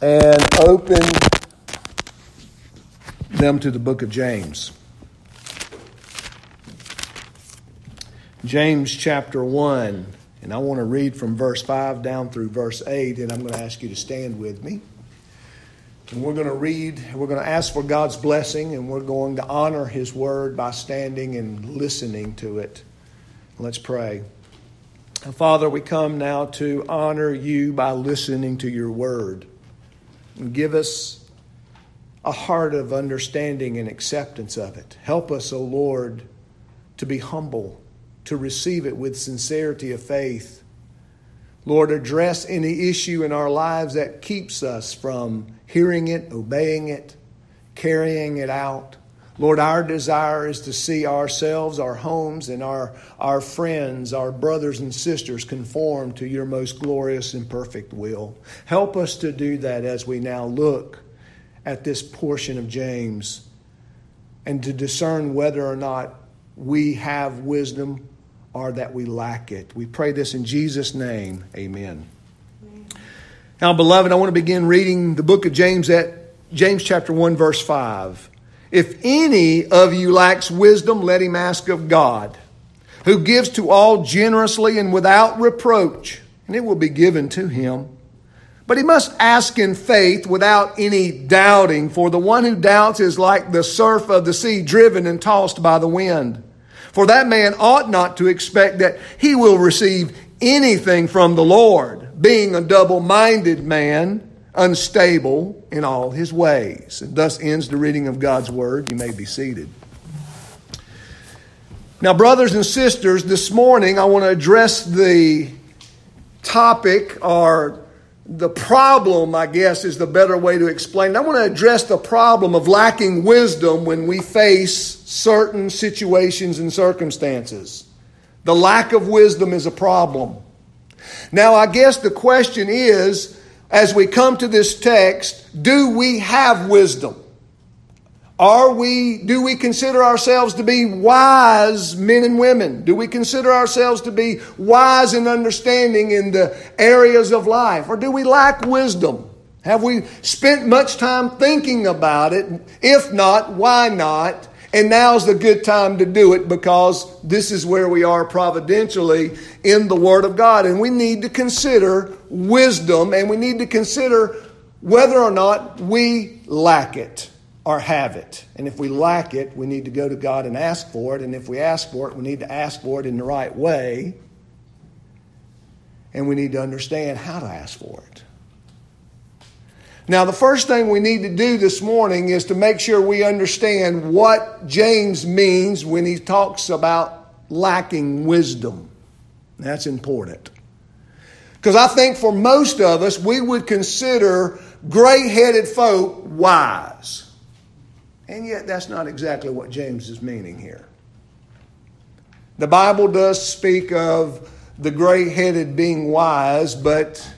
and open them to the book of James. James chapter 1, and I want to read from verse 5 down through verse 8, and I'm going to ask you to stand with me. And we're going to read, we're going to ask for God's blessing, and we're going to honor His word by standing and listening to it. Let's pray. Father, we come now to honor you by listening to your word. And give us a heart of understanding and acceptance of it. Help us, O Lord, to be humble, to receive it with sincerity of faith. Lord, address any issue in our lives that keeps us from hearing it, obeying it, carrying it out. Lord, our desire is to see ourselves, our homes, and our, our friends, our brothers and sisters conform to your most glorious and perfect will. Help us to do that as we now look at this portion of James and to discern whether or not we have wisdom or that we lack it. We pray this in Jesus' name. Amen. Now, beloved, I want to begin reading the book of James at James chapter 1, verse 5. If any of you lacks wisdom, let him ask of God, who gives to all generously and without reproach, and it will be given to him. But he must ask in faith without any doubting, for the one who doubts is like the surf of the sea driven and tossed by the wind. For that man ought not to expect that he will receive anything from the Lord being a double minded man, unstable in all his ways. And thus ends the reading of God's word. You may be seated. Now, brothers and sisters, this morning I want to address the topic or the problem, I guess, is the better way to explain. I want to address the problem of lacking wisdom when we face certain situations and circumstances. The lack of wisdom is a problem. Now, I guess the question is as we come to this text, do we have wisdom? Are we, do we consider ourselves to be wise men and women? Do we consider ourselves to be wise and understanding in the areas of life? Or do we lack wisdom? Have we spent much time thinking about it? If not, why not? And now's the good time to do it because this is where we are providentially in the Word of God. And we need to consider wisdom and we need to consider whether or not we lack it or have it. And if we lack it, we need to go to God and ask for it. And if we ask for it, we need to ask for it in the right way. And we need to understand how to ask for it. Now, the first thing we need to do this morning is to make sure we understand what James means when he talks about lacking wisdom. That's important. Because I think for most of us, we would consider gray headed folk wise. And yet, that's not exactly what James is meaning here. The Bible does speak of the gray headed being wise, but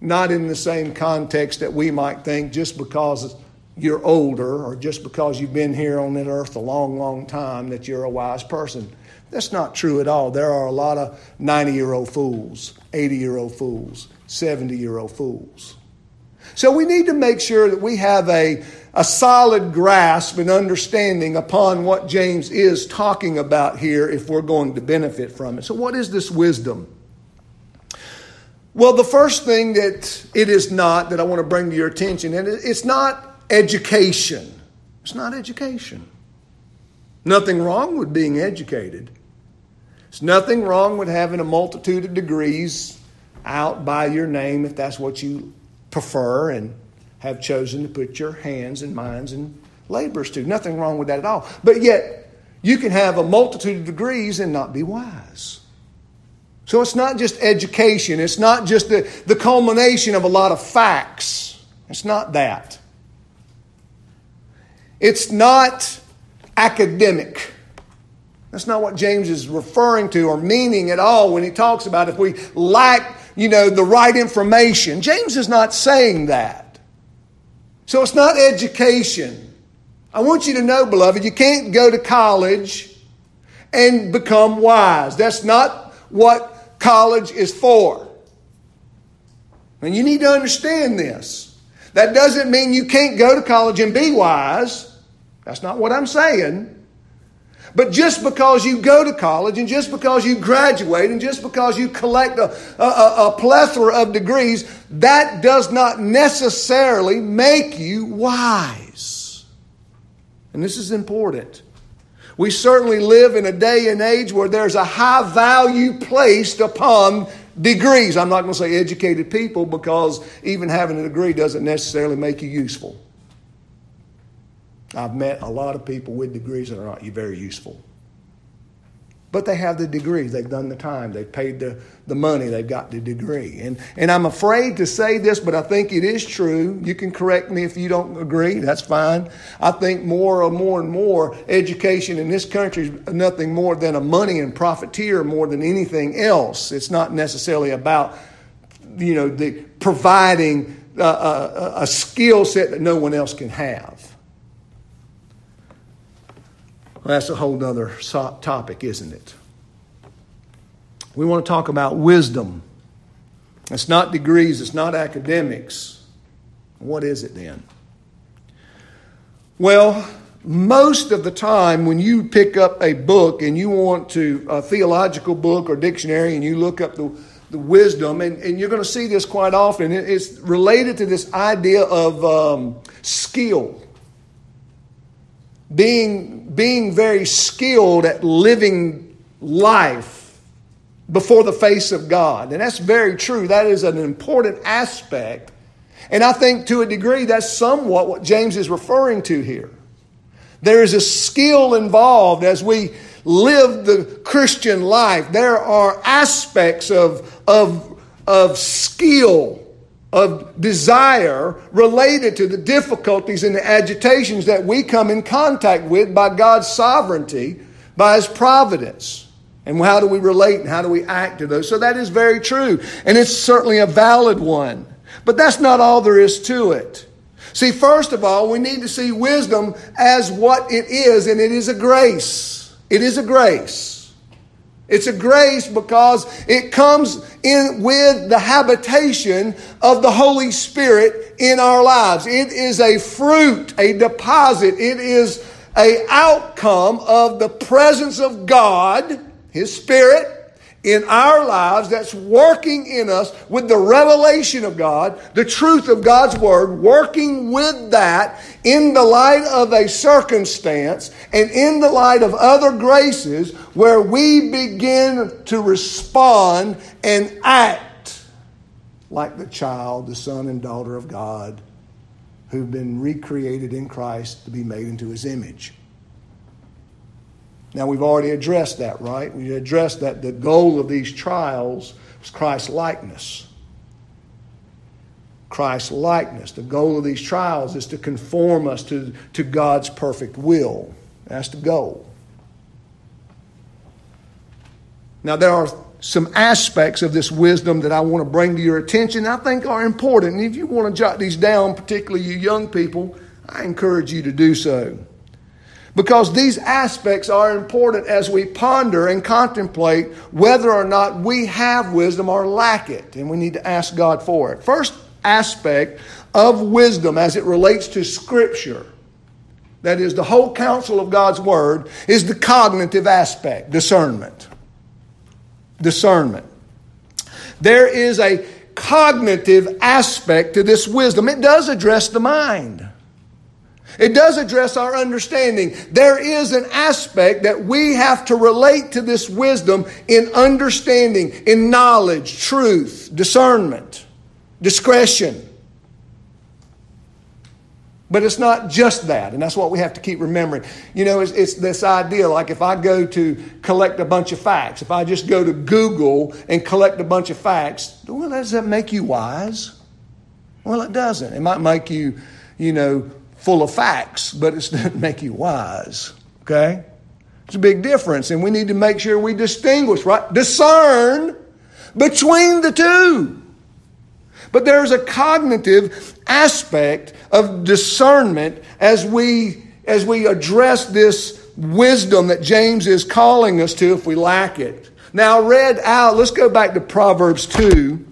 not in the same context that we might think just because you're older or just because you've been here on this earth a long, long time that you're a wise person. That's not true at all. There are a lot of 90 year old fools, 80 year old fools, 70 year old fools. So we need to make sure that we have a, a solid grasp and understanding upon what James is talking about here if we're going to benefit from it. So, what is this wisdom? Well, the first thing that it is not that I want to bring to your attention, and it's not education. It's not education. Nothing wrong with being educated. There's nothing wrong with having a multitude of degrees out by your name if that's what you prefer and have chosen to put your hands and minds and labors to. Nothing wrong with that at all. But yet, you can have a multitude of degrees and not be wise. So it's not just education, it's not just the, the culmination of a lot of facts. It's not that. It's not academic. That's not what James is referring to or meaning at all when he talks about if we lack, you know, the right information. James is not saying that. So it's not education. I want you to know, beloved, you can't go to college and become wise. That's not what college is for. And you need to understand this. That doesn't mean you can't go to college and be wise. That's not what I'm saying. But just because you go to college and just because you graduate and just because you collect a, a, a, plethora of degrees, that does not necessarily make you wise. And this is important. We certainly live in a day and age where there's a high value placed upon degrees. I'm not going to say educated people because even having a degree doesn't necessarily make you useful. I've met a lot of people with degrees that are not very useful. But they have the degrees. They've done the time. They've paid the, the money. They've got the degree. And, and I'm afraid to say this, but I think it is true. You can correct me if you don't agree. That's fine. I think more and more and more education in this country is nothing more than a money and profiteer more than anything else. It's not necessarily about, you know, the providing a, a, a skill set that no one else can have. Well, that's a whole other topic, isn't it? We want to talk about wisdom. It's not degrees, it's not academics. What is it then? Well, most of the time when you pick up a book and you want to, a theological book or dictionary, and you look up the, the wisdom, and, and you're going to see this quite often, it's related to this idea of um, skill being, being very skilled at living life before the face of God. And that's very true. That is an important aspect. And I think to a degree that's somewhat what James is referring to here. There is a skill involved as we live the Christian life. There are aspects of, of, of skill of desire related to the difficulties and the agitations that we come in contact with by God's sovereignty, by His providence. And how do we relate and how do we act to those? So that is very true. And it's certainly a valid one. But that's not all there is to it. See, first of all, we need to see wisdom as what it is, and it is a grace. It is a grace. It's a grace because it comes in with the habitation of the Holy Spirit in our lives. It is a fruit, a deposit. It is a outcome of the presence of God, His Spirit, in our lives that's working in us with the revelation of God, the truth of God's Word, working with that in the light of a circumstance and in the light of other graces where we begin to respond and act like the child, the son and daughter of God who've been recreated in Christ to be made into His image. Now, we've already addressed that, right? We addressed that the goal of these trials was Christ likeness. Christ likeness. The goal of these trials is to conform us to, to God's perfect will. That's the goal. Now, there are some aspects of this wisdom that I want to bring to your attention I think are important. And if you want to jot these down, particularly you young people, I encourage you to do so. Because these aspects are important as we ponder and contemplate whether or not we have wisdom or lack it. And we need to ask God for it. First aspect of wisdom as it relates to Scripture, that is, the whole counsel of God's Word, is the cognitive aspect, discernment. Discernment. There is a cognitive aspect to this wisdom, it does address the mind. It does address our understanding. There is an aspect that we have to relate to this wisdom in understanding, in knowledge, truth, discernment, discretion. But it's not just that, and that's what we have to keep remembering. You know, it's, it's, this idea like if I go to collect a bunch of facts, if I just go to Google and collect a bunch of facts, well, does that make you wise? Well, it doesn't. It might make you, you know, full of facts, but it doesn't make you wise. Okay? It's a big difference, and we need to make sure we distinguish, right? Discern between the two. But there's a cognitive aspect of discernment as we as we address this wisdom that James is calling us to if we lack it. Now, read out, let's go back to Proverbs 2.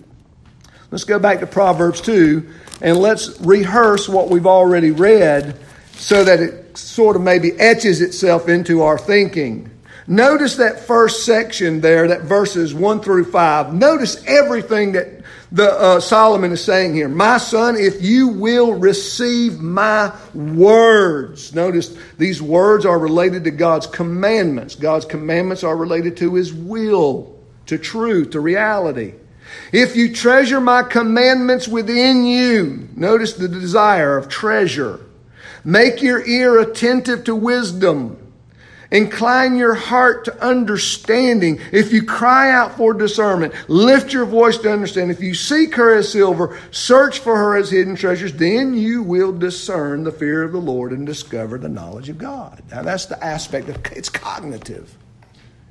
Let's go back to Proverbs 2 and let's rehearse what we've already read so that it sort of maybe etches itself into our thinking. Notice that first section there, that verses 1 through 5. Notice everything that the uh, Solomon is saying here. My son, if you will receive my words. Notice these words are related to God's commandments. God's commandments are related to his will, to truth, to reality. If you treasure my commandments within you, notice the desire of treasure. Make your ear attentive to wisdom. Incline your heart to understanding. If you cry out for discernment, lift your voice to understand. If you seek her as silver, search for her as hidden treasures, then you will discern the fear of the Lord and discover the knowledge of God. Now that's the aspect of it's cognitive.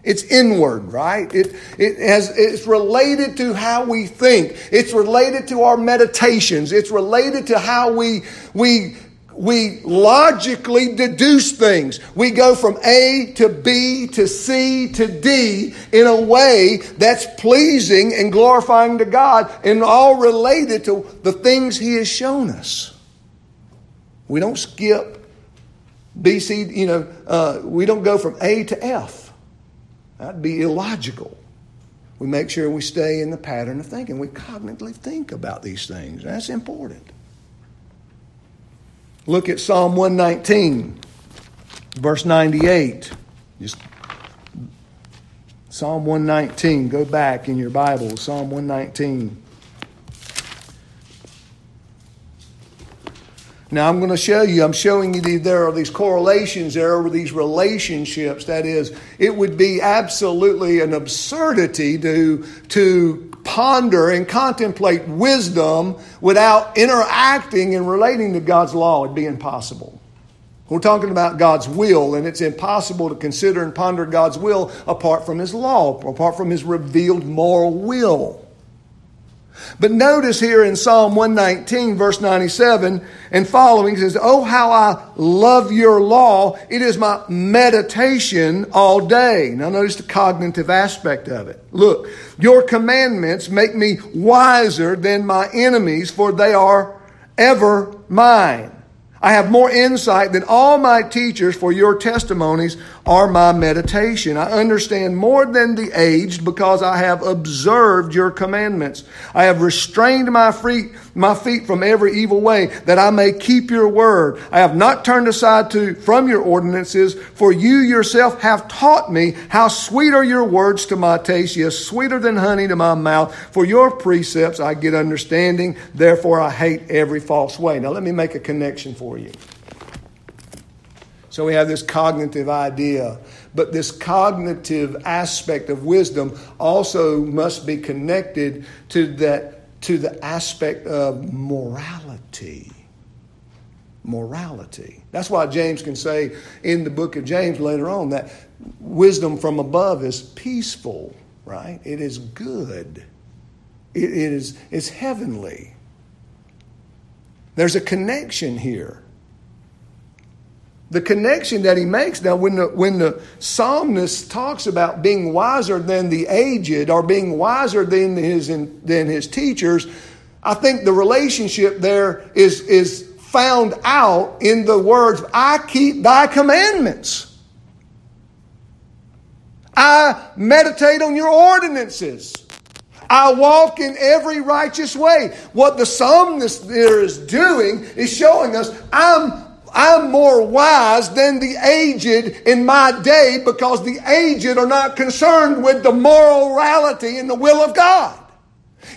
It's inward, right? It, it has, it's related to how we think. It's related to our meditations. It's related to how we, we, we logically deduce things. We go from A to B to C to D in a way that's pleasing and glorifying to God and all related to the things He has shown us. We don't skip B, C, you know, uh, we don't go from A to F. That'd be illogical. We make sure we stay in the pattern of thinking. We cognitively think about these things. That's important. Look at Psalm 119, verse 98. Just Psalm 119. Go back in your Bible, Psalm 119. Now I'm going to show you, I'm showing you the, there are these correlations, there are these relationships. That is, it would be absolutely an absurdity to, to ponder and contemplate wisdom without interacting and relating to God's law. It'd be impossible. We're talking about God's will, and it's impossible to consider and ponder God's will apart from His law, apart from His revealed moral will. But notice here in Psalm 119, verse 97 and following, it says, Oh, how I love your law. It is my meditation all day. Now notice the cognitive aspect of it. Look, your commandments make me wiser than my enemies, for they are ever mine. I have more insight than all my teachers, for your testimonies are my meditation. I understand more than the aged because I have observed your commandments. I have restrained my feet, my feet from every evil way that I may keep your word. I have not turned aside to, from your ordinances, for you yourself have taught me how sweet are your words to my taste, yes, sweeter than honey to my mouth. For your precepts I get understanding, therefore I hate every false way. Now let me make a connection for you. So we have this cognitive idea, but this cognitive aspect of wisdom also must be connected to that to the aspect of morality. Morality. That's why James can say in the book of James later on that wisdom from above is peaceful, right? It is good. it, it is it's heavenly. There's a connection here. The connection that he makes now, when the, when the psalmist talks about being wiser than the aged or being wiser than his, than his teachers, I think the relationship there is, is found out in the words, I keep thy commandments. I meditate on your ordinances. I walk in every righteous way. What the psalmist there is doing is showing us I'm I'm more wise than the aged in my day because the aged are not concerned with the morality and the will of God.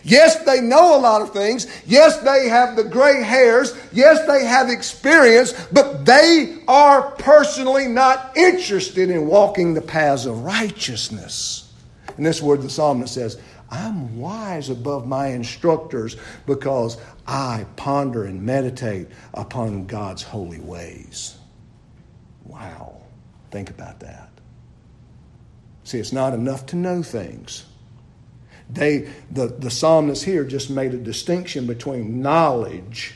Yes, they know a lot of things. Yes, they have the gray hairs. Yes, they have experience, but they are personally not interested in walking the paths of righteousness. And this word the psalmist says, I'm wise above my instructors because I ponder and meditate upon God's holy ways. Wow. Think about that. See, it's not enough to know things. They, the, the psalmist here just made a distinction between knowledge,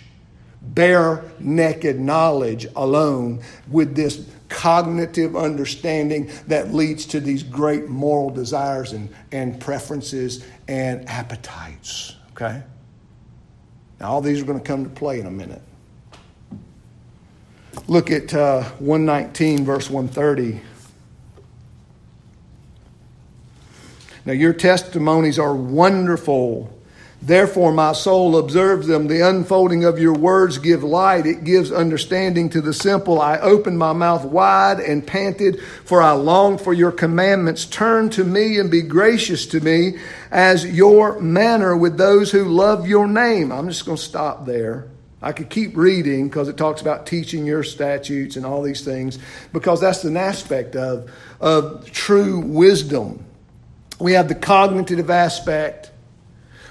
bare naked knowledge alone, with this cognitive understanding that leads to these great moral desires and, and preferences and appetites. Okay? Now, all these are going to come to play in a minute. Look at uh, 119, verse 130. Now, your testimonies are wonderful. Therefore, my soul observes them. The unfolding of your words give light. It gives understanding to the simple. I opened my mouth wide and panted, for I longed for your commandments. Turn to me and be gracious to me as your manner with those who love your name. I'm just going to stop there. I could keep reading because it talks about teaching your statutes and all these things, because that's an aspect of, of true wisdom. We have the cognitive aspect,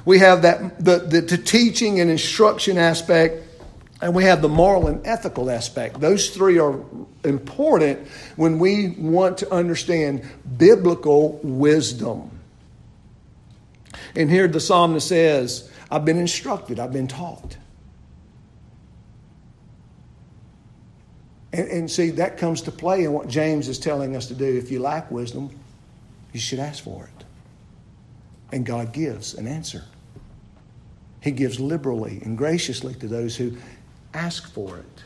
we have that the, the, the teaching and instruction aspect, and we have the moral and ethical aspect. Those three are important when we want to understand biblical wisdom. And here the psalmist says, I've been instructed, I've been taught. And, and, see, that comes to play in what James is telling us to do. If you lack wisdom, you should ask for it. And God gives an answer. He gives liberally and graciously to those who ask for it.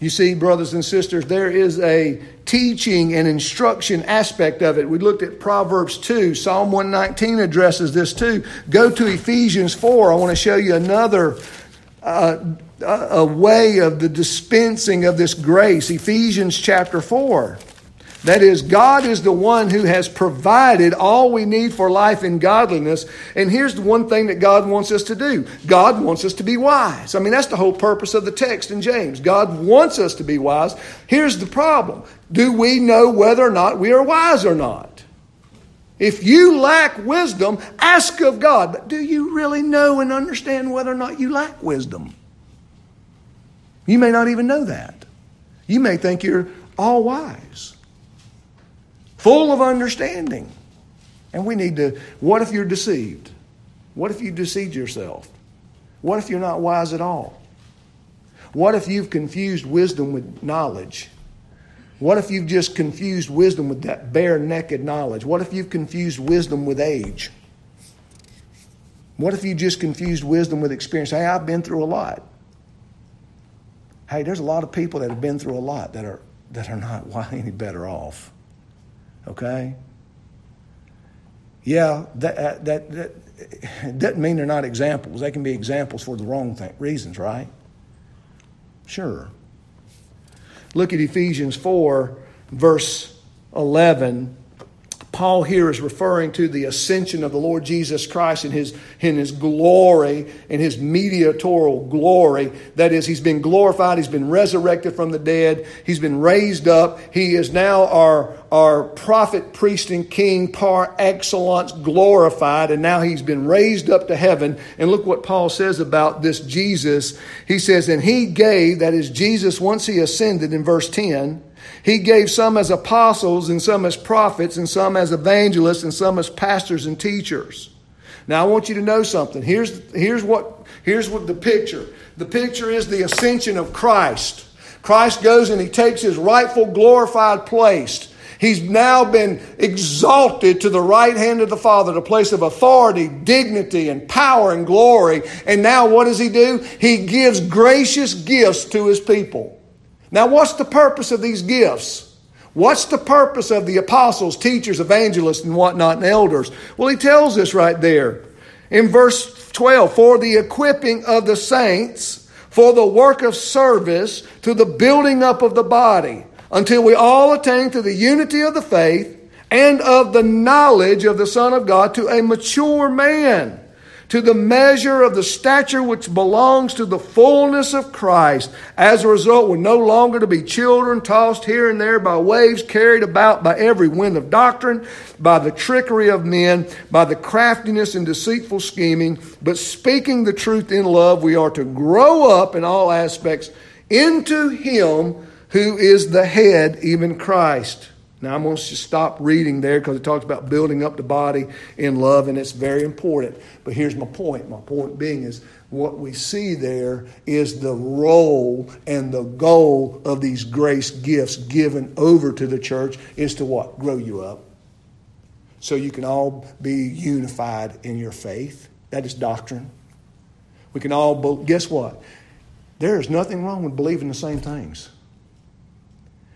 You see, brothers and sisters, there is a teaching and instruction aspect of it. We looked at Proverbs 2. Psalm 119 addresses this too. Go to Ephesians 4. I want to show you another uh, a way of the dispensing of this grace. Ephesians chapter 4. That is, God is the one who has provided all we need for life and godliness. And here's the one thing that God wants us to do God wants us to be wise. I mean, that's the whole purpose of the text in James. God wants us to be wise. Here's the problem Do we know whether or not we are wise or not? If you lack wisdom, ask of God. But do you really know and understand whether or not you lack wisdom? You may not even know that. You may think you're all wise full of understanding. And we need to, what if you're deceived? What if you deceived yourself? What if you're not wise at all? What if you've confused wisdom with knowledge? What if you've just confused wisdom with that bare naked knowledge? What if you've confused wisdom with age? What if you just confused wisdom with experience? Hey, I've been through a lot. Hey, there's a lot of people that have been through a lot that are that are not any better off. Okay? Yeah, that, uh, that, that doesn't mean they're not examples. They can be examples for the wrong th- reasons, right? Sure. Look at Ephesians 4, verse 11 Paul here is referring to the ascension of the Lord Jesus Christ in his, in his glory, in his mediatorial glory. That is, he's been glorified, he's been resurrected from the dead, he's been raised up. He is now our, our prophet, priest, and king par excellence glorified, and now he's been raised up to heaven. And look what Paul says about this Jesus. He says, And he gave, that is, Jesus, once he ascended in verse 10, he gave some as apostles, and some as prophets, and some as evangelists, and some as pastors and teachers. Now, I want you to know something. Here's, here's, what, here's what the picture the picture is the ascension of Christ. Christ goes and he takes his rightful glorified place. He's now been exalted to the right hand of the Father, the place of authority, dignity, and power and glory. And now what does he do? He gives gracious gifts to his people. Now, what's the purpose of these gifts? What's the purpose of the apostles, teachers, evangelists, and whatnot, and elders? Well, he tells us right there in verse 12 for the equipping of the saints, for the work of service, to the building up of the body, until we all attain to the unity of the faith and of the knowledge of the Son of God to a mature man to the measure of the stature which belongs to the fullness of Christ. As a result, we're no longer to be children tossed here and there by waves, carried about by every wind of doctrine, by the trickery of men, by the craftiness and deceitful scheming, but speaking the truth in love, we are to grow up in all aspects into Him who is the head, even Christ. Now, I'm going to stop reading there because it talks about building up the body in love, and it's very important. But here's my point. My point being is what we see there is the role and the goal of these grace gifts given over to the church is to what? Grow you up. So you can all be unified in your faith. That is doctrine. We can all, guess what? There is nothing wrong with believing the same things.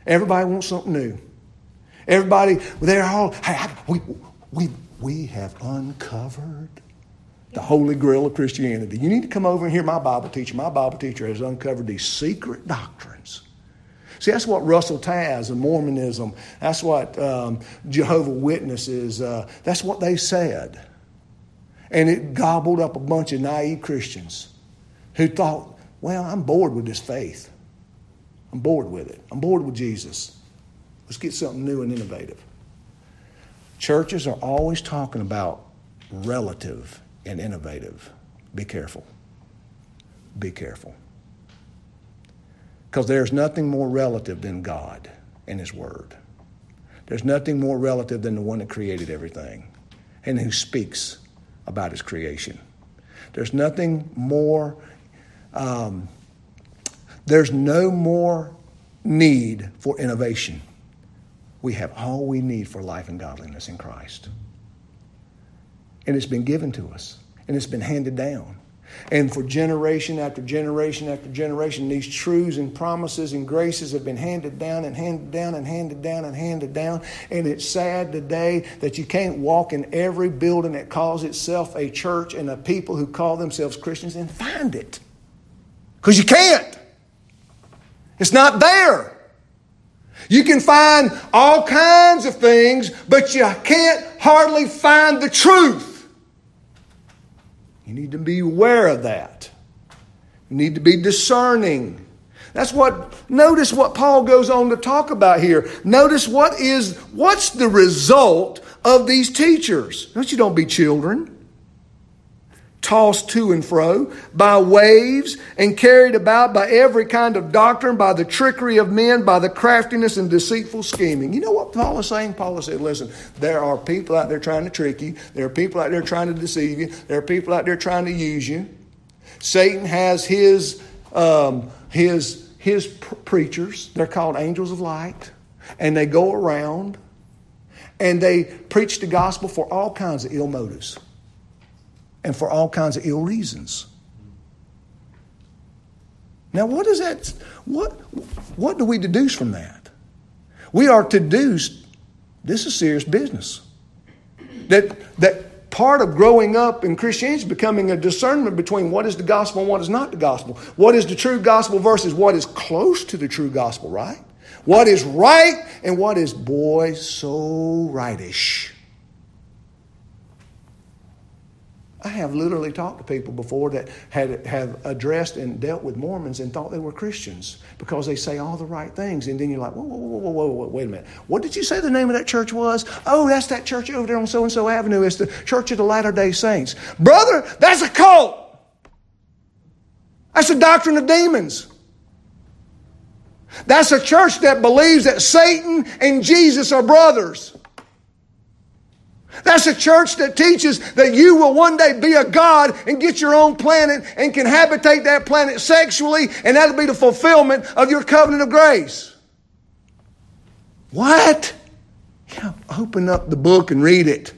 Everybody wants something new. Everybody, they're all, we, we, we have uncovered the holy grail of Christianity. You need to come over and hear my Bible teacher. My Bible teacher has uncovered these secret doctrines. See, that's what Russell Taz and Mormonism, that's what um, Jehovah Witnesses, uh, that's what they said. And it gobbled up a bunch of naive Christians who thought, well, I'm bored with this faith. I'm bored with it. I'm bored with Jesus. Let's get something new and innovative. Churches are always talking about relative and innovative. Be careful. Be careful. Because there's nothing more relative than God and His Word. There's nothing more relative than the one that created everything and who speaks about His creation. There's nothing more, um, there's no more need for innovation. We have all we need for life and godliness in Christ. And it's been given to us, and it's been handed down. And for generation after generation after generation, these truths and promises and graces have been handed down and handed down and handed down and handed down. And it's sad today that you can't walk in every building that calls itself a church and a people who call themselves Christians and find it. Because you can't. It's not there. You can find all kinds of things, but you can't hardly find the truth. You need to be aware of that. You need to be discerning. That's what notice what Paul goes on to talk about here. Notice what is what's the result of these teachers. Don't you don't be children tossed to and fro by waves and carried about by every kind of doctrine, by the trickery of men, by the craftiness and deceitful scheming. You know what Paul is saying? Paul is saying, listen, there are people out there trying to trick you. There are people out there trying to deceive you. There are people out there trying to use you. Satan has his, um, his, his preachers. They're called angels of light. And they go around and they preach the gospel for all kinds of ill motives and for all kinds of ill reasons. Now, what is that? What, what do we deduce from that? We are to deduce this is serious business. That, that part of growing up in Christianity is becoming a discernment between what is the gospel and what is not the gospel. What is the true gospel versus what is close to the true gospel, right? What is right and what is, boy, so rightish. I have literally talked to people before that had have addressed and dealt with Mormons and thought they were Christians because they say all the right things, and then you're like, whoa, whoa, whoa, whoa, whoa, wait a minute, what did you say the name of that church was? Oh, that's that church over there on so and so Avenue. It's the Church of the Latter Day Saints, brother. That's a cult. That's a doctrine of demons. That's a church that believes that Satan and Jesus are brothers. That's a church that teaches that you will one day be a God and get your own planet and can habitate that planet sexually, and that'll be the fulfillment of your covenant of grace. What? Yeah, open up the book and read it.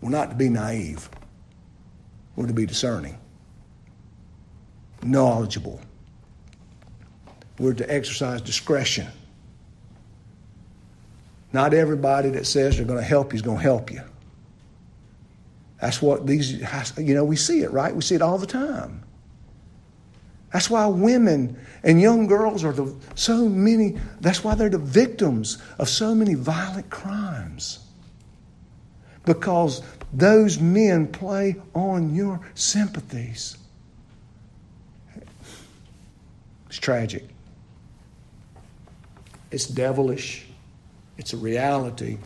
We're not to be naive. We're to be discerning, knowledgeable. We're to exercise discretion. Not everybody that says they're going to help you is going to help you. That's what these, you know, we see it, right? We see it all the time. That's why women and young girls are the, so many, that's why they're the victims of so many violent crimes. Because those men play on your sympathies. It's tragic. It's devilish. It's a reality,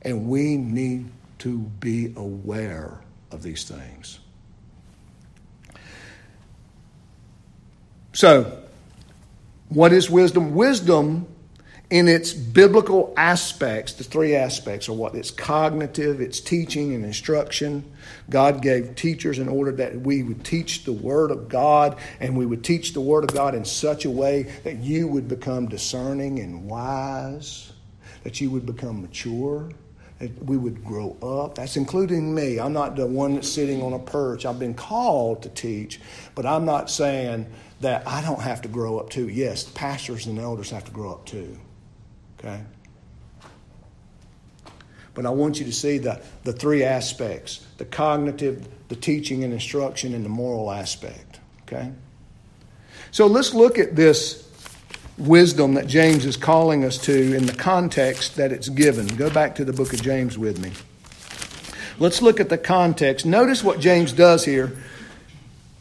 and we need to be aware of these things. So, what is wisdom? Wisdom, in its biblical aspects, the three aspects are what? It's cognitive, it's teaching and instruction. God gave teachers in order that we would teach the Word of God, and we would teach the Word of God in such a way that you would become discerning and wise that you would become mature, that we would grow up. That's including me. I'm not the one that's sitting on a perch. I've been called to teach, but I'm not saying that I don't have to grow up too. Yes, pastors and elders have to grow up too. Okay? But I want you to see the, the three aspects the cognitive, the teaching and instruction, and the moral aspect. Okay? So let's look at this wisdom that James is calling us to in the context that it's given. Go back to the book of James with me. Let's look at the context. Notice what James does here.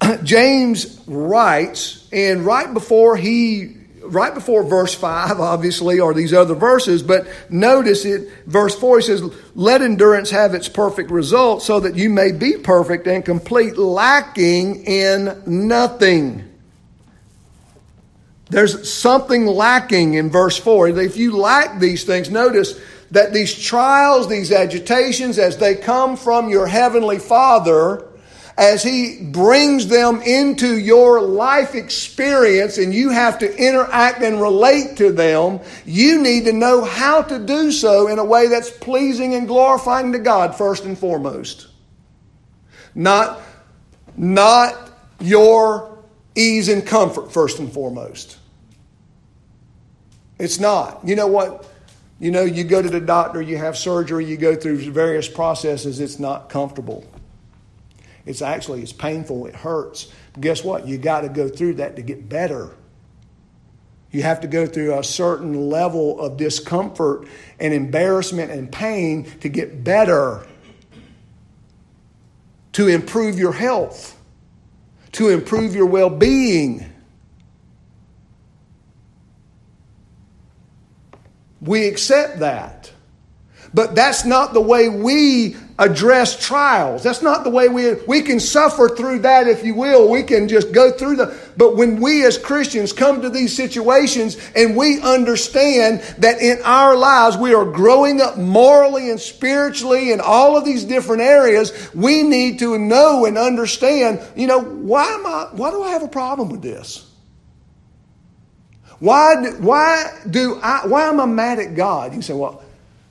James writes, and right before he right before verse 5, obviously, are these other verses, but notice it, verse 4, he says, Let endurance have its perfect result so that you may be perfect and complete, lacking in nothing. There's something lacking in verse 4. If you lack these things, notice that these trials, these agitations, as they come from your heavenly Father, as He brings them into your life experience and you have to interact and relate to them, you need to know how to do so in a way that's pleasing and glorifying to God first and foremost. Not, not your ease and comfort first and foremost. It's not. You know what? You know, you go to the doctor, you have surgery, you go through various processes, it's not comfortable. It's actually it's painful, it hurts. But guess what? You got to go through that to get better. You have to go through a certain level of discomfort and embarrassment and pain to get better. To improve your health, to improve your well being. We accept that. But that's not the way we address trials. That's not the way we we can suffer through that if you will. We can just go through the but when we as Christians come to these situations and we understand that in our lives we are growing up morally and spiritually in all of these different areas, we need to know and understand, you know, why am I why do I have a problem with this? Why why do I why am I mad at God? You say, well,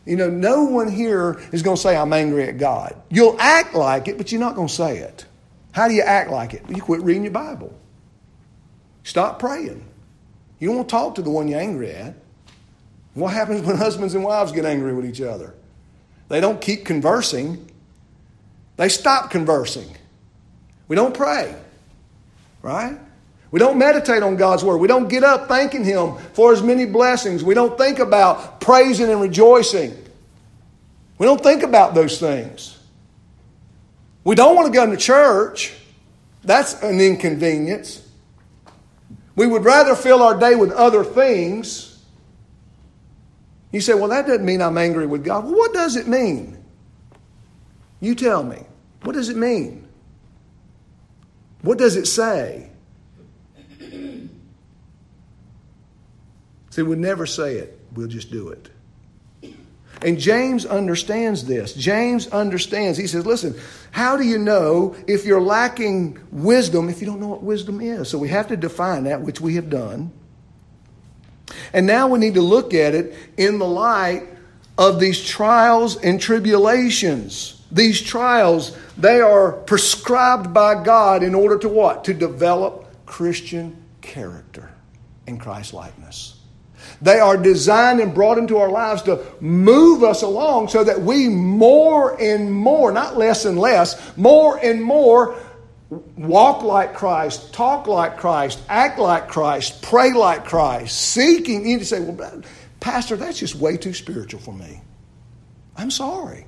you know, no one here is going to say, I'm angry at God. You'll act like it, but you're not going to say it. How do you act like it? You quit reading your Bible. Stop praying. You don't talk to the one you're angry at. What happens when husbands and wives get angry with each other? They don't keep conversing, they stop conversing. We don't pray, right? We don't meditate on God's Word. We don't get up thanking Him for His many blessings. We don't think about praising and rejoicing. We don't think about those things. We don't want to go to church. That's an inconvenience. We would rather fill our day with other things. You say, well, that doesn't mean I'm angry with God. Well, what does it mean? You tell me. What does it mean? What does it say? See, we'd never say it, we'll just do it. And James understands this. James understands. He says, listen, how do you know if you're lacking wisdom if you don't know what wisdom is? So we have to define that, which we have done. And now we need to look at it in the light of these trials and tribulations. These trials, they are prescribed by God in order to what? To develop Christian character and Christ likeness. They are designed and brought into our lives to move us along so that we more and more, not less and less, more and more walk like Christ, talk like Christ, act like Christ, pray like Christ, seeking. You need to say, well, Pastor, that's just way too spiritual for me. I'm sorry.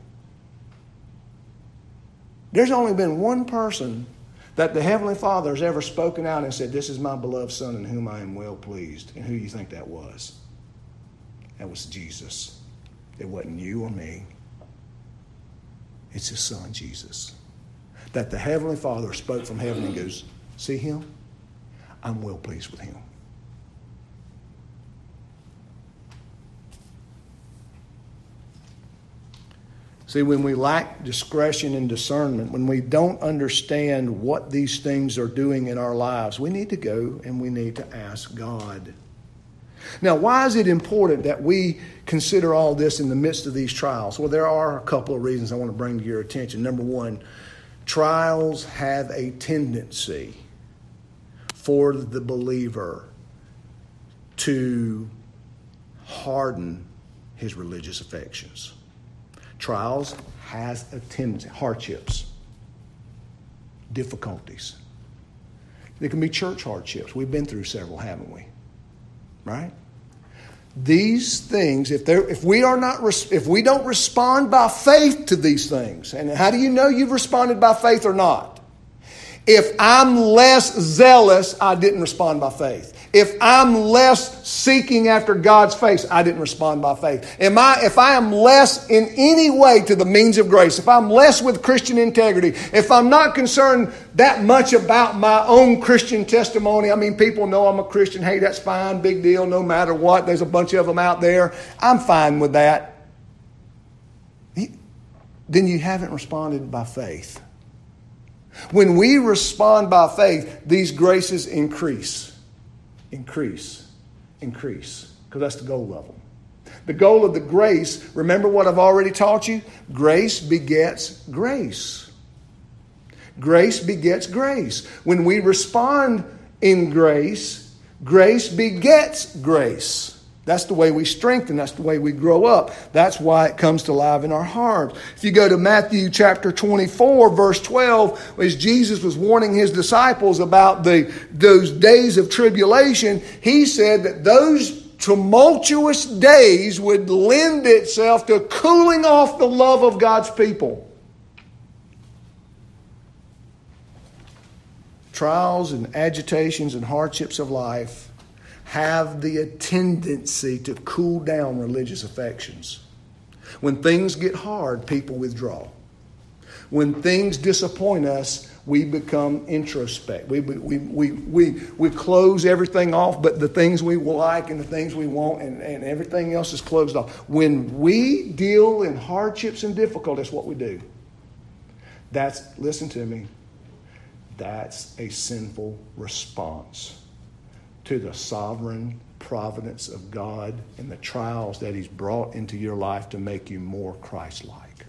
There's only been one person that the Heavenly Father has ever spoken out and said, This is my beloved Son in whom I am well pleased. And who do you think that was? That was Jesus. It wasn't you or me. It's his son, Jesus. That the Heavenly Father spoke from heaven and goes, See him? I'm well pleased with him. See, when we lack discretion and discernment, when we don't understand what these things are doing in our lives, we need to go and we need to ask God. Now, why is it important that we consider all this in the midst of these trials? Well, there are a couple of reasons I want to bring to your attention. Number one, trials have a tendency for the believer to harden his religious affections. Trials has a tendency, hardships, difficulties. There can be church hardships. We've been through several, haven't we? Right? These things, if, if we are not, if we don't respond by faith to these things, and how do you know you've responded by faith or not? If I'm less zealous, I didn't respond by faith. If I'm less seeking after God's face, I didn't respond by faith. Am I, if I am less in any way to the means of grace, if I'm less with Christian integrity, if I'm not concerned that much about my own Christian testimony, I mean, people know I'm a Christian. Hey, that's fine, big deal, no matter what. There's a bunch of them out there. I'm fine with that. Then you haven't responded by faith. When we respond by faith, these graces increase, increase, increase, because that's the goal them. The goal of the grace, remember what I've already taught you? Grace begets grace. Grace begets grace. When we respond in grace, grace begets grace. That's the way we strengthen. That's the way we grow up. That's why it comes to life in our hearts. If you go to Matthew chapter 24, verse 12, as Jesus was warning his disciples about the, those days of tribulation, he said that those tumultuous days would lend itself to cooling off the love of God's people. Trials and agitations and hardships of life have the tendency to cool down religious affections. When things get hard, people withdraw. When things disappoint us, we become introspect. We, we, we, we, we close everything off, but the things we like and the things we want, and, and everything else is closed off. When we deal in hardships and difficulties, what we do. That's, listen to me, that's a sinful response to the sovereign providence of God and the trials that He's brought into your life to make you more Christ like.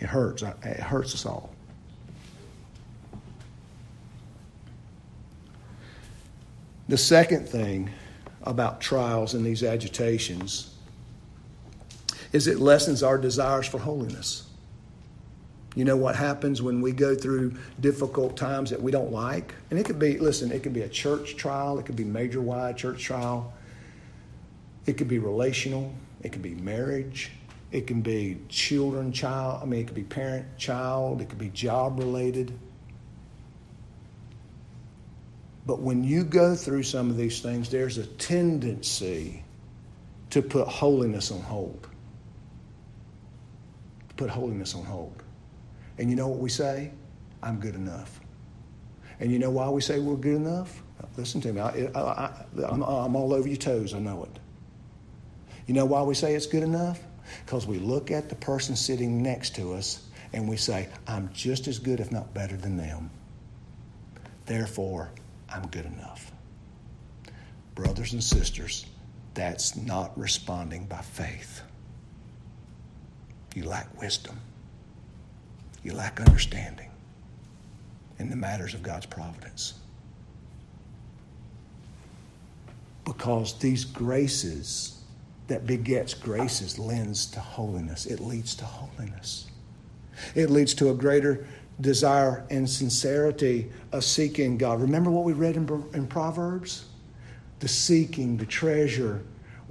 It hurts. It hurts us all. The second thing about trials and these agitations is it lessens our desires for holiness. You know what happens when we go through difficult times that we don't like? And it could be, listen, it could be a church trial, it could be major wide church trial, it could be relational, it could be marriage, it can be children, child, I mean, it could be parent, child, it could be job related. But when you go through some of these things, there's a tendency to put holiness on hold. Put holiness on hold. And you know what we say? I'm good enough. And you know why we say we're good enough? Listen to me. I, am all over your toes. I know it. You know why we say it's good enough? Because we look at the person sitting next to us and we say, I'm just as good, if not better than them. Therefore, I'm good enough. Brothers and sisters, that's not responding by faith. You lack wisdom. You lack understanding in the matters of God's providence. Because these graces that begets graces lends to holiness. It leads to holiness. It leads to a greater desire and sincerity of seeking God. Remember what we read in, in Proverbs? The seeking, the treasure,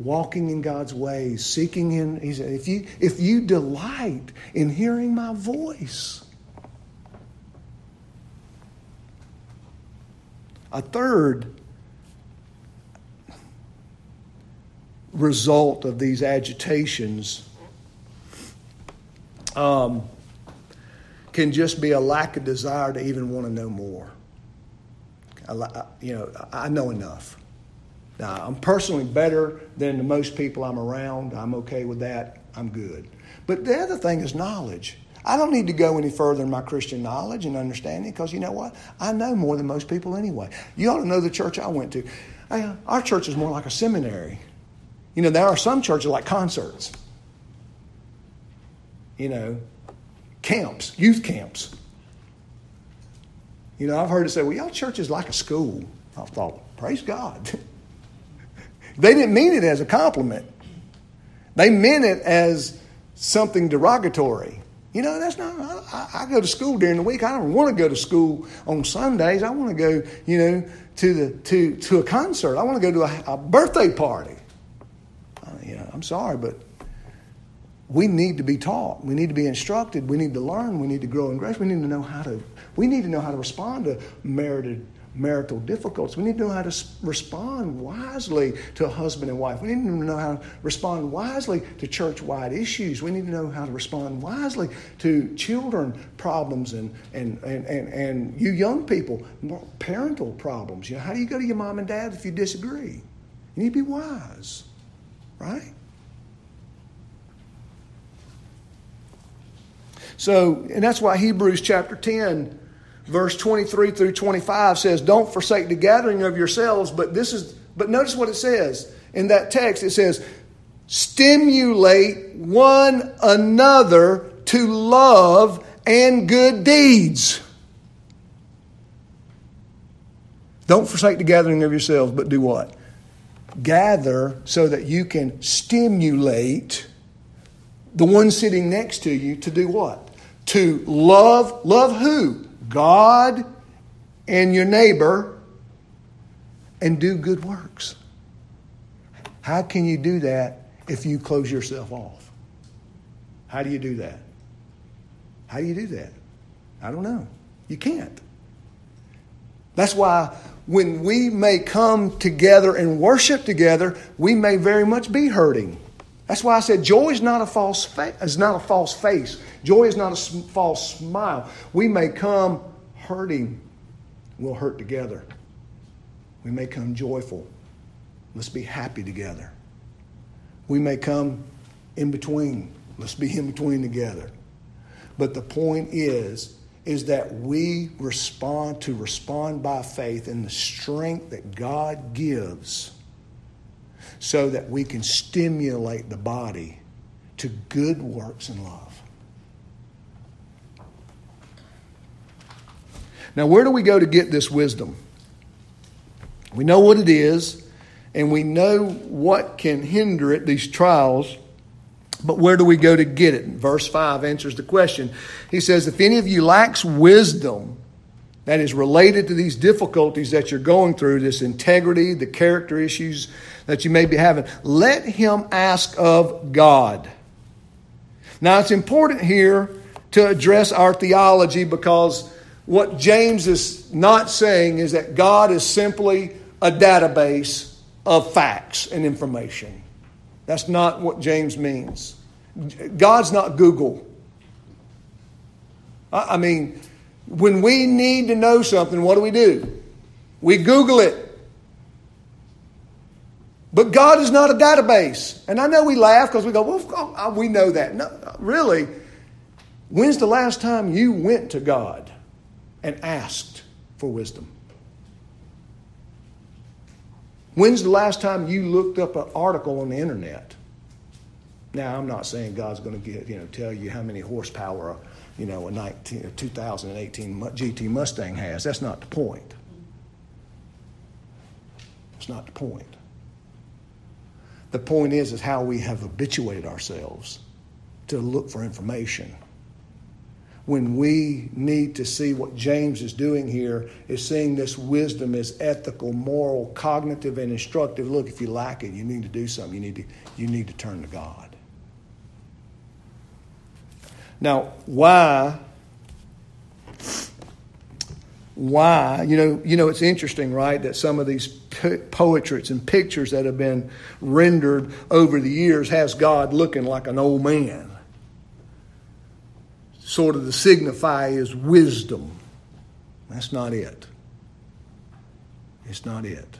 walking in God's ways, seeking in. He said, if you if you delight in hearing my voice. A third result of these agitations um, can just be a lack of desire to even want to know more. You know, I know enough. Now, I'm personally better than the most people I'm around. I'm okay with that. I'm good. But the other thing is knowledge. I don't need to go any further in my Christian knowledge and understanding because you know what? I know more than most people anyway. You ought to know the church I went to. I, our church is more like a seminary. You know, there are some churches like concerts, you know, camps, youth camps. You know, I've heard it say, well, y'all church is like a school. I thought, praise God. they didn't mean it as a compliment, they meant it as something derogatory. You know, that's not, I, I, go to school during the week. I don't want to go to school on Sundays. I want to go, you know, to, the, to, to a concert. I want to go to a, a birthday party. Uh, you know, I'm sorry, but we need to be taught. We need to be instructed. We need to learn. We need to grow in grace. We need to know how to, we need to know how to respond to merited marital difficulties. We need to know how to respond wisely to husband and wife. We need to know how to respond wisely to church wide issues. We need to know how to respond wisely to children problems and, and, and, and, and you young people, parental problems. You know, how do you go to your mom and dad if you disagree? You need to be wise, right? So, and that's why Hebrews chapter 10 verse 23 through 25 says, Don't forsake the gathering of yourselves, but this is, but notice what it says in that text. It says, Stimulate one another to love and good deeds. Don't forsake the gathering of yourselves, but do what? Gather so that you can stimulate the one sitting next to you to do what? To love, love who? God and your neighbor and do good works. How can you do that if you close yourself off? How do you do that? How do you do that? I don't know. You can't. That's why when we may come together and worship together, we may very much be hurting. That's why I said joy is not a false fa- is not a false face. Joy is not a false smile. We may come hurting, we'll hurt together. We may come joyful. Let's be happy together. We may come in between. Let's be in between together. But the point is, is that we respond to respond by faith in the strength that God gives so that we can stimulate the body to good works and love. Now, where do we go to get this wisdom? We know what it is, and we know what can hinder it, these trials. But where do we go to get it? Verse 5 answers the question. He says, If any of you lacks wisdom, that is related to these difficulties that you're going through, this integrity, the character issues that you may be having, let him ask of God. Now, it's important here to address our theology because what James is not saying is that God is simply a database of facts and information. That's not what James means. God's not Google. I mean, when we need to know something, what do we do? We Google it. But God is not a database. And I know we laugh because we go, well, oh, we know that. No, really. When's the last time you went to God and asked for wisdom? When's the last time you looked up an article on the internet? Now, I'm not saying God's going to get, you know, tell you how many horsepower you know, a 19, a 2018 GT Mustang has. That's not the point. It's not the point. The point is, is how we have habituated ourselves to look for information. When we need to see what James is doing here, is seeing this wisdom as ethical, moral, cognitive, and instructive. Look, if you lack it, you need to do something. You need to, you need to turn to God. Now, why? Why? You know, you know, it's interesting, right, that some of these poetries and pictures that have been rendered over the years has God looking like an old man. Sort of to signify his wisdom. That's not it. It's not it.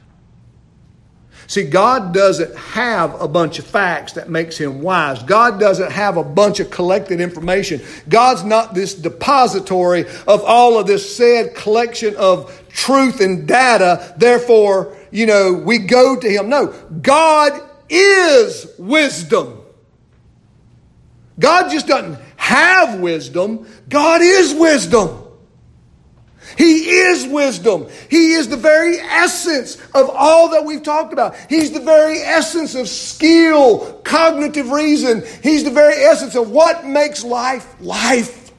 See, God doesn't have a bunch of facts that makes him wise. God doesn't have a bunch of collected information. God's not this depository of all of this said collection of truth and data. Therefore, you know, we go to him. No, God is wisdom. God just doesn't have wisdom, God is wisdom. He is wisdom. He is the very essence of all that we've talked about. He's the very essence of skill, cognitive reason. He's the very essence of what makes life life.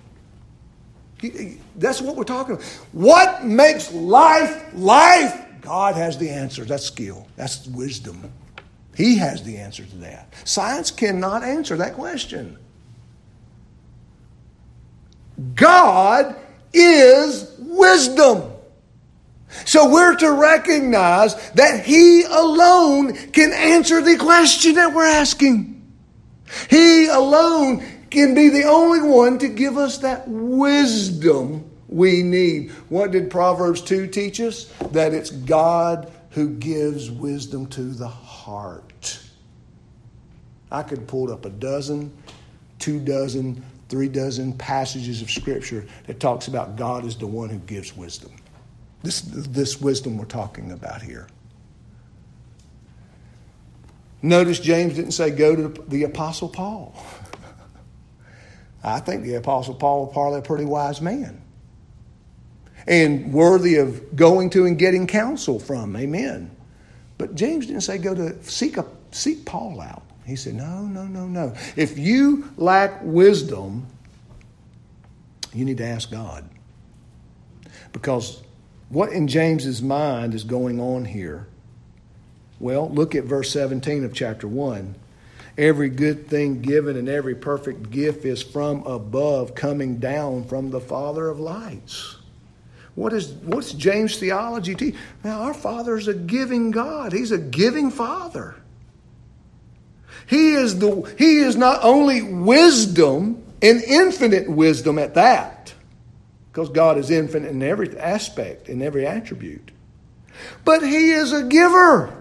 That's what we're talking about. What makes life life? God has the answer. That's skill. That's wisdom. He has the answer to that. Science cannot answer that question. God is wisdom. So we're to recognize that He alone can answer the question that we're asking. He alone can be the only one to give us that wisdom we need. What did Proverbs 2 teach us? That it's God who gives wisdom to the heart. I could pull up a dozen, two dozen, three dozen passages of Scripture that talks about God is the one who gives wisdom. This, this wisdom we're talking about here. Notice James didn't say go to the Apostle Paul. I think the Apostle Paul was probably a pretty wise man and worthy of going to and getting counsel from. Amen. But James didn't say go to seek, a, seek Paul out. He said, No, no, no, no. If you lack wisdom, you need to ask God. Because what in James's mind is going on here? Well, look at verse 17 of chapter 1. Every good thing given and every perfect gift is from above, coming down from the Father of lights. What is what's James' theology teach? Now, our Father is a giving God. He's a giving Father. He is, the, he is not only wisdom and infinite wisdom at that, because God is infinite in every aspect, in every attribute, but He is a giver.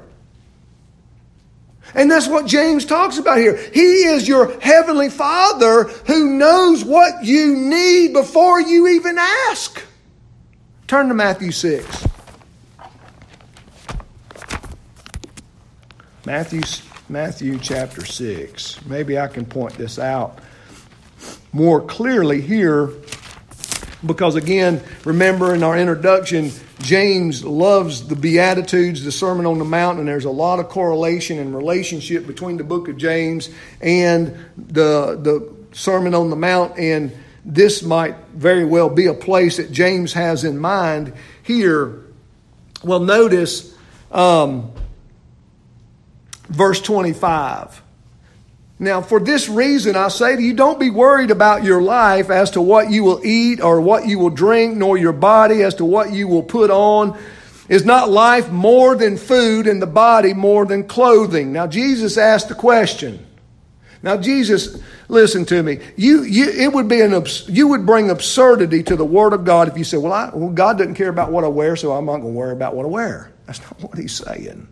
And that's what James talks about here. He is your heavenly Father who knows what you need before you even ask. Turn to Matthew 6. Matthew Matthew chapter 6. Maybe I can point this out more clearly here because, again, remember in our introduction, James loves the Beatitudes, the Sermon on the Mount, and there's a lot of correlation and relationship between the book of James and the, the Sermon on the Mount. And this might very well be a place that James has in mind here. Well, notice um, verse 25. Now, for this reason, I say to you, don't be worried about your life as to what you will eat or what you will drink, nor your body as to what you will put on. Is not life more than food and the body more than clothing? Now, Jesus asked the question. Now, Jesus, listen to me. You, you, it would be an, you would bring absurdity to the Word of God if you said, well, I, well God doesn't care about what I wear, so I'm not going to worry about what I wear. That's not what He's saying.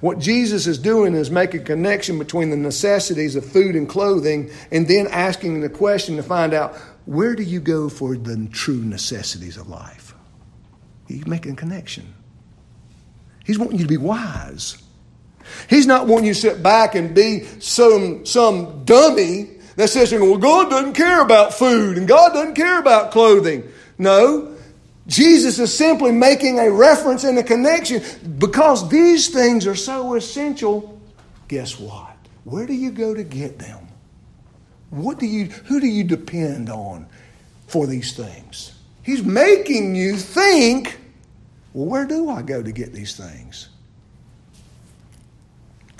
What Jesus is doing is making a connection between the necessities of food and clothing and then asking the question to find out where do you go for the true necessities of life? He's making a connection. He's wanting you to be wise. He's not wanting you to sit back and be some, some dummy that says, well, God doesn't care about food and God doesn't care about clothing. No, Jesus is simply making a reference and a connection because these things are so essential. Guess what? Where do you go to get them? What do you who do you depend on for these things? He's making you think, well, where do I go to get these things?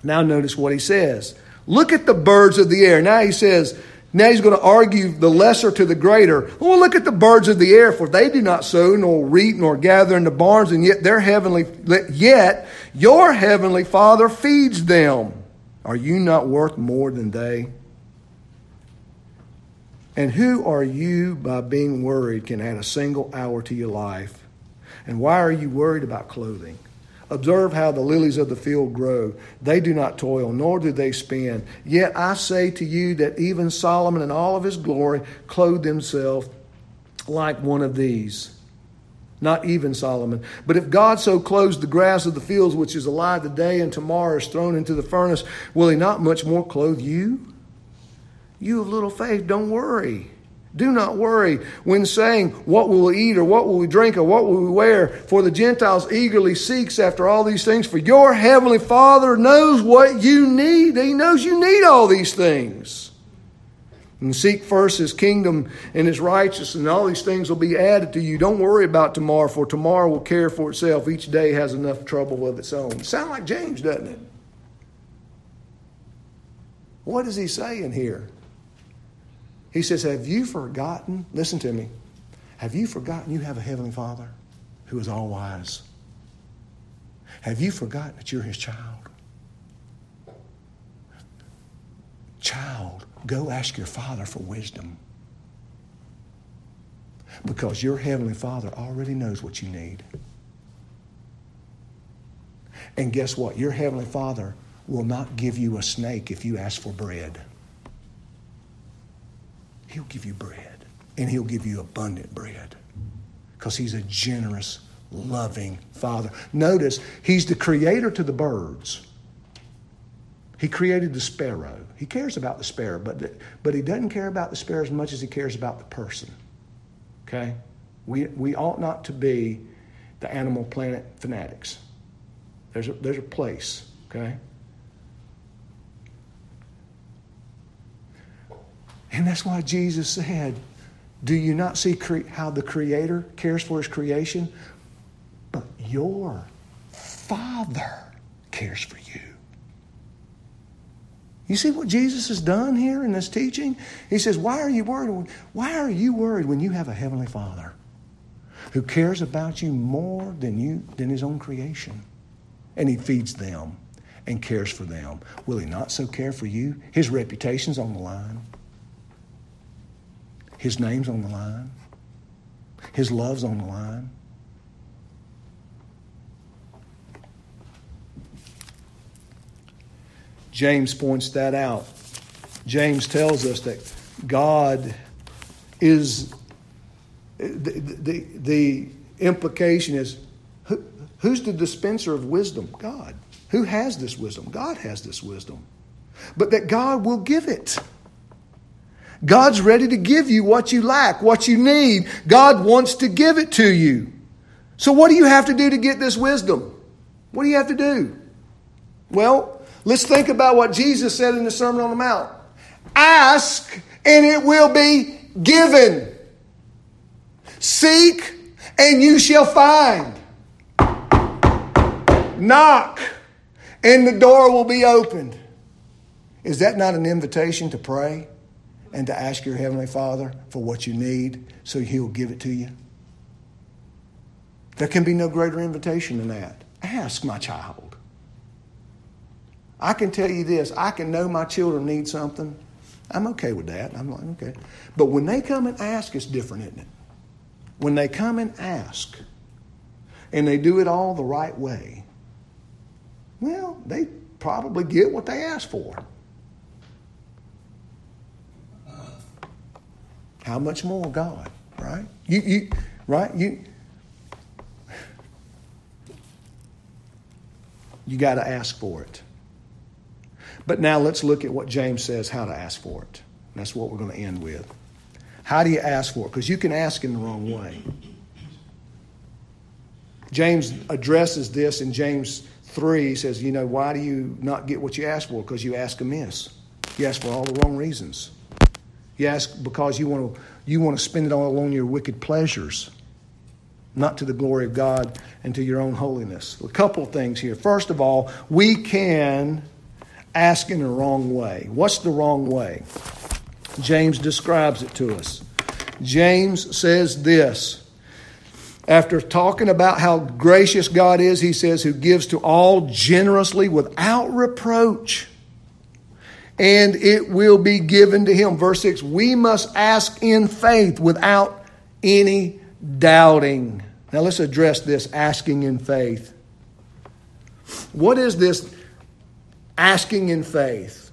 Now notice what he says. Look at the birds of the air. Now he says, now he's going to argue the lesser to the greater. Well, look at the birds of the air, for they do not sow, nor reap, nor gather in the barns, and yet their heavenly, yet your heavenly Father feeds them. Are you not worth more than they? And who are you by being worried can add a single hour to your life? And why are you worried about clothing? Observe how the lilies of the field grow. They do not toil, nor do they spin. Yet I say to you that even Solomon in all of his glory clothed himself like one of these. not even Solomon. But if God so clothes the grass of the fields, which is alive today and tomorrow is thrown into the furnace, will he not much more clothe you? You of little faith, don't worry. Do not worry when saying, What will we eat, or what will we drink, or what will we wear? For the Gentiles eagerly seeks after all these things. For your heavenly Father knows what you need. He knows you need all these things. And seek first his kingdom and his righteousness, and all these things will be added to you. Don't worry about tomorrow, for tomorrow will care for itself. Each day has enough trouble of its own. Sound like James, doesn't it? What is he saying here? He says, Have you forgotten? Listen to me. Have you forgotten you have a heavenly Father who is all wise? Have you forgotten that you're his child? Child, go ask your Father for wisdom. Because your heavenly Father already knows what you need. And guess what? Your heavenly Father will not give you a snake if you ask for bread. He'll give you bread, and He'll give you abundant bread because He's a generous, loving Father. Notice, He's the creator to the birds. He created the sparrow. He cares about the sparrow, but, but He doesn't care about the sparrow as much as He cares about the person. Okay? We, we ought not to be the animal planet fanatics. There's a, there's a place, okay? And that's why Jesus said, Do you not see cre- how the Creator cares for His creation? But your Father cares for you. You see what Jesus has done here in this teaching? He says, Why are you worried? Why are you worried when you have a Heavenly Father who cares about you more than, you, than His own creation? And He feeds them and cares for them. Will He not so care for you? His reputation's on the line. His name's on the line. His love's on the line. James points that out. James tells us that God is, the, the, the implication is who, who's the dispenser of wisdom? God. Who has this wisdom? God has this wisdom. But that God will give it. God's ready to give you what you lack, what you need. God wants to give it to you. So, what do you have to do to get this wisdom? What do you have to do? Well, let's think about what Jesus said in the Sermon on the Mount Ask, and it will be given. Seek, and you shall find. Knock, and the door will be opened. Is that not an invitation to pray? And to ask your Heavenly Father for what you need so He'll give it to you? There can be no greater invitation than that. Ask my child. I can tell you this I can know my children need something. I'm okay with that. I'm like, okay. But when they come and ask, it's different, isn't it? When they come and ask, and they do it all the right way, well, they probably get what they ask for. How much more God, right? You, you, right? You, you got to ask for it. But now let's look at what James says how to ask for it. That's what we're going to end with. How do you ask for it? Because you can ask in the wrong way. James addresses this in James 3. He says, You know, why do you not get what you ask for? Because you ask amiss. You ask for all the wrong reasons. You ask because you want to, you want to spend it all on your wicked pleasures, not to the glory of God and to your own holiness. A couple of things here. First of all, we can ask in the wrong way. What's the wrong way? James describes it to us. James says this. After talking about how gracious God is, he says, who gives to all generously without reproach and it will be given to him. Verse 6 We must ask in faith without any doubting. Now let's address this asking in faith. What is this asking in faith?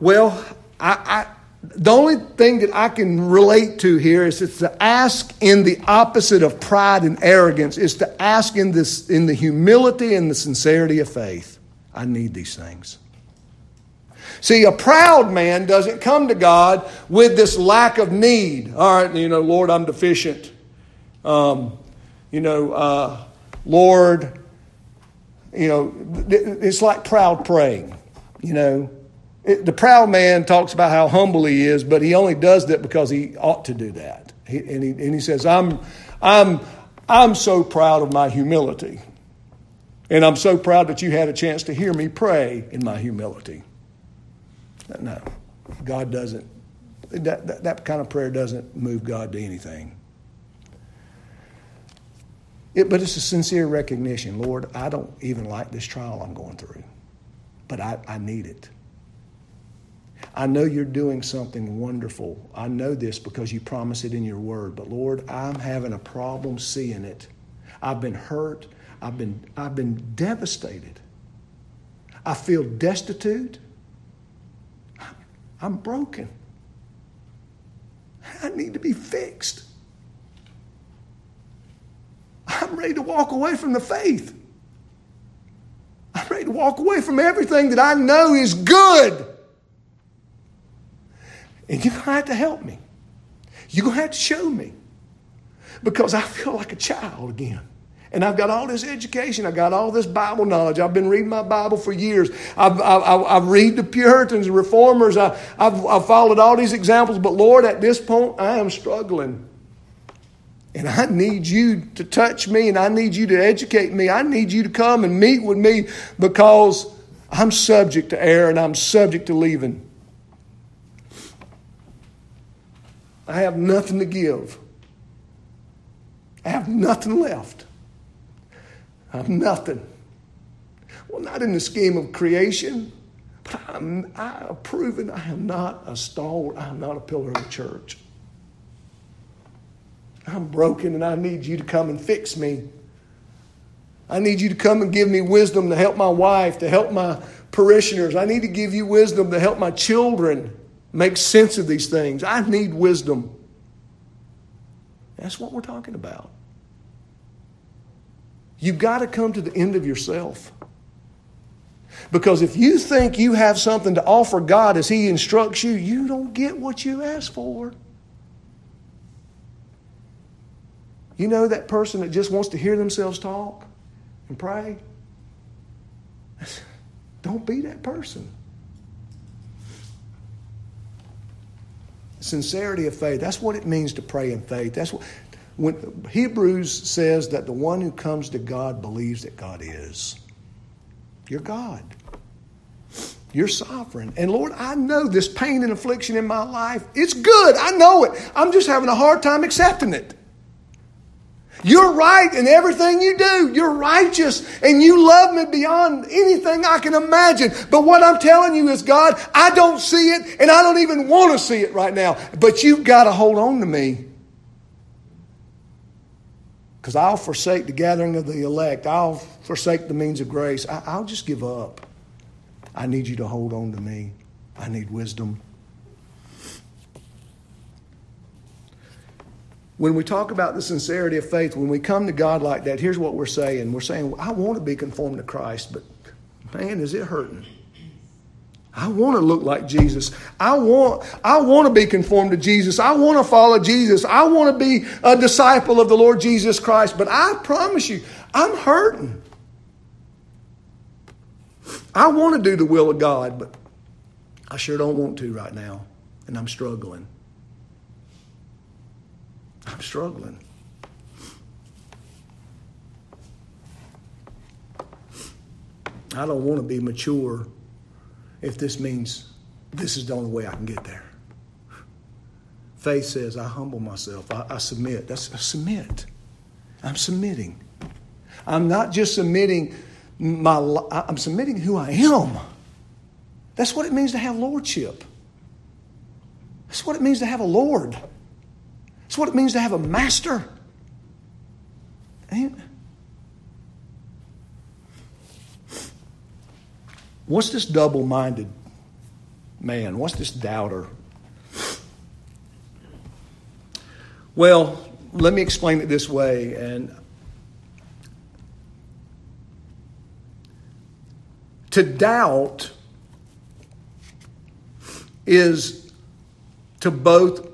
Well, I, the only thing that I can relate to here is it's to ask in the opposite of pride and arrogance, is to ask in, this, in the humility and the sincerity of faith. I need these things. See, a proud man doesn't come to God with this lack of need. All right, you know, Lord, I'm deficient. Um, you know, uh, Lord, you know, it's like proud praying. You know, it, the proud man talks about how humble he is, but he only does that because he ought to do that. He, and, he, and he says, I'm, I'm, I'm so proud of my humility. And I'm so proud that you had a chance to hear me pray in my humility. No, God doesn't. That, that, that kind of prayer doesn't move God to anything. It, but it's a sincere recognition Lord, I don't even like this trial I'm going through, but I, I need it. I know you're doing something wonderful. I know this because you promise it in your word. But Lord, I'm having a problem seeing it. I've been hurt. I've been, I've been devastated. I feel destitute. I'm broken. I need to be fixed. I'm ready to walk away from the faith. I'm ready to walk away from everything that I know is good. And you're going to have to help me. You're going to have to show me. Because I feel like a child again. And I've got all this education. I've got all this Bible knowledge. I've been reading my Bible for years. I've, I've, I've read the Puritans and Reformers. I, I've, I've followed all these examples. But Lord, at this point, I am struggling. And I need you to touch me and I need you to educate me. I need you to come and meet with me because I'm subject to error and I'm subject to leaving. I have nothing to give. I have nothing left. I have nothing. Well, not in the scheme of creation, but I'm, I have proven I am not a stalwart. I am not a pillar of the church. I'm broken and I need you to come and fix me. I need you to come and give me wisdom to help my wife, to help my parishioners. I need to give you wisdom to help my children make sense of these things. I need wisdom. That's what we're talking about. You've got to come to the end of yourself. Because if you think you have something to offer God as He instructs you, you don't get what you ask for. You know that person that just wants to hear themselves talk and pray? Don't be that person. Sincerity of faith, that's what it means to pray in faith. That's what when Hebrews says that the one who comes to God believes that God is. You're God. You're sovereign. And Lord, I know this pain and affliction in my life. It's good. I know it. I'm just having a hard time accepting it. You're right in everything you do. You're righteous and you love me beyond anything I can imagine. But what I'm telling you is, God, I don't see it and I don't even want to see it right now. But you've got to hold on to me. Because I'll forsake the gathering of the elect, I'll forsake the means of grace. I, will just give up. I need you to hold on to me. I need wisdom. when we talk about the sincerity of faith, when we come to God like that, here's what we're saying. We're saying, I want to be conformed to Christ, but man, is it hurting? I want to look like Jesus. I want, I want to be conformed to Jesus. I want to follow Jesus. I want to be a disciple of the Lord Jesus Christ. But I promise you, I'm hurting. I want to do the will of God, but I sure don't want to right now. And I'm struggling. I'm struggling. I don't want to be mature if this means this is the only way I can get there. Faith says, I humble myself, I, I submit. That's I submit. I'm submitting. I'm not just submitting my I'm submitting who I am. That's what it means to have lordship. That's what it means to have a Lord. That's what it means to have a master. What's this double minded man? What's this doubter? Well, let me explain it this way, and to doubt is to both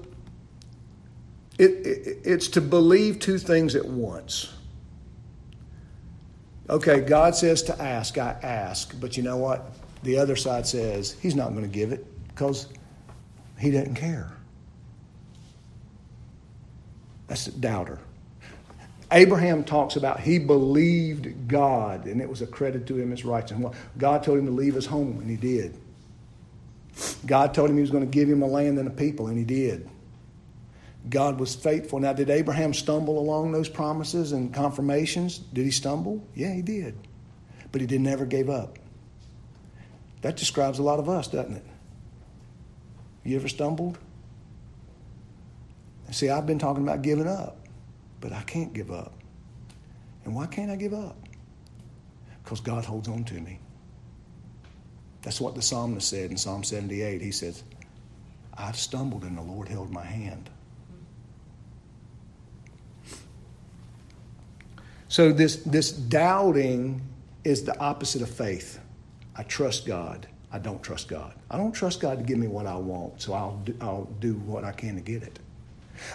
it, it, it's to believe two things at once okay god says to ask i ask but you know what the other side says he's not going to give it because he doesn't care that's a doubter Abraham talks about he believed God and it was accredited to him as righteousness. God told him to leave his home and he did. God told him he was going to give him a land and a people, and he did. God was faithful. Now, did Abraham stumble along those promises and confirmations? Did he stumble? Yeah, he did. But he did never gave up. That describes a lot of us, doesn't it? You ever stumbled? See, I've been talking about giving up, but I can't give up. And why can't I give up? Because God holds on to me. That's what the psalmist said in Psalm 78. He says, I stumbled and the Lord held my hand. So this, this doubting is the opposite of faith. I trust God. I don't trust God. I don't trust God to give me what I want, so I'll do, I'll do what I can to get it.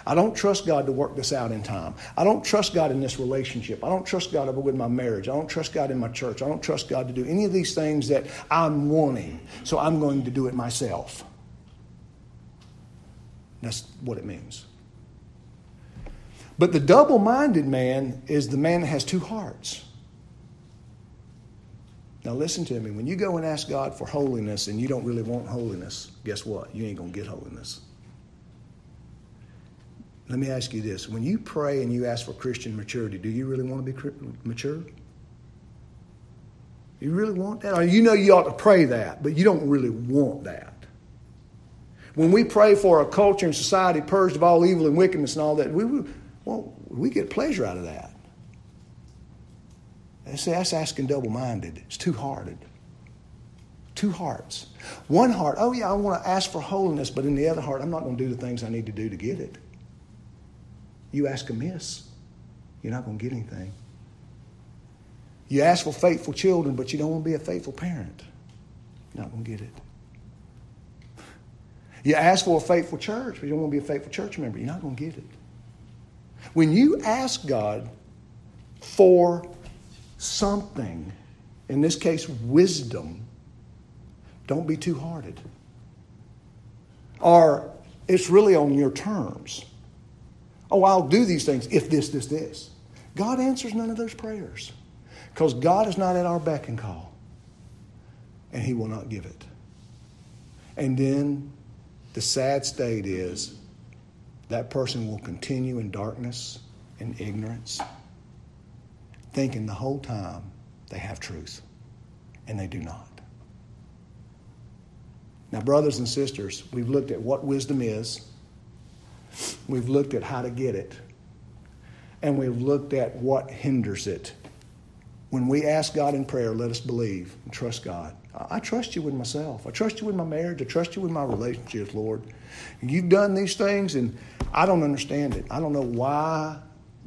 I don't trust God to work this out in time. I don't trust God in this relationship. I don't trust God with my marriage. I don't trust God in my church. I don't trust God to do any of these things that I'm wanting. So I'm going to do it myself. That's what it means. But the double minded man is the man that has two hearts. Now, listen to me. When you go and ask God for holiness and you don't really want holiness, guess what? You ain't going to get holiness. Let me ask you this. When you pray and you ask for Christian maturity, do you really want to be mature? You really want that? Or you know you ought to pray that, but you don't really want that. When we pray for a culture and society purged of all evil and wickedness and all that, we, well, we get pleasure out of that. See, that's asking double minded. It's two hearted. Two hearts. One heart, oh yeah, I want to ask for holiness, but in the other heart, I'm not going to do the things I need to do to get it. You ask amiss, you're not going to get anything. You ask for faithful children, but you don't want to be a faithful parent. You're not going to get it. You ask for a faithful church, but you don't want to be a faithful church member. You're not going to get it. When you ask God for something, in this case, wisdom, don't be two hearted. Or it's really on your terms. Oh, I'll do these things if this, this, this. God answers none of those prayers because God is not at our beck and call, and He will not give it. And then the sad state is that person will continue in darkness and ignorance, thinking the whole time they have truth, and they do not. Now, brothers and sisters, we've looked at what wisdom is. We've looked at how to get it. And we've looked at what hinders it. When we ask God in prayer, let us believe and trust God. I trust you with myself. I trust you with my marriage. I trust you with my relationships, Lord. You've done these things, and I don't understand it. I don't know why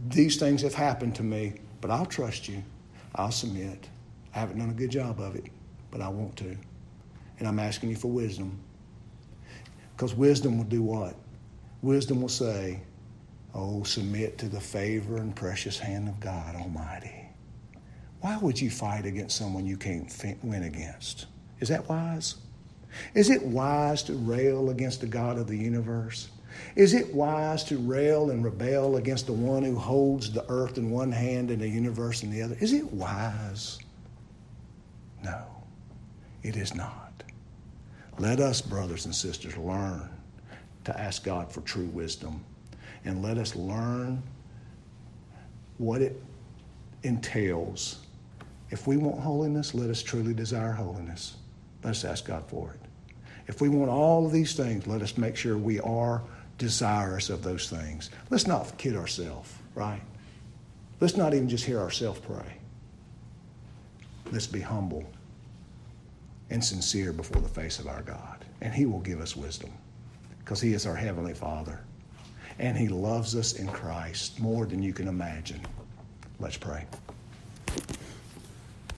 these things have happened to me, but I'll trust you. I'll submit. I haven't done a good job of it, but I want to. And I'm asking you for wisdom. Because wisdom will do what? Wisdom will say, Oh, submit to the favor and precious hand of God Almighty. Why would you fight against someone you can't win against? Is that wise? Is it wise to rail against the God of the universe? Is it wise to rail and rebel against the one who holds the earth in one hand and the universe in the other? Is it wise? No, it is not. Let us, brothers and sisters, learn to ask God for true wisdom. And let us learn what it entails. If we want holiness, let us truly desire holiness. Let us ask God for it. If we want all of these things, let us make sure we are desirous of those things. Let's not kid ourselves, right? Let's not even just hear ourselves pray. Let's be humble and sincere before the face of our God, and He will give us wisdom because He is our Heavenly Father. and He loves us in Christ more than you can imagine. Let's pray.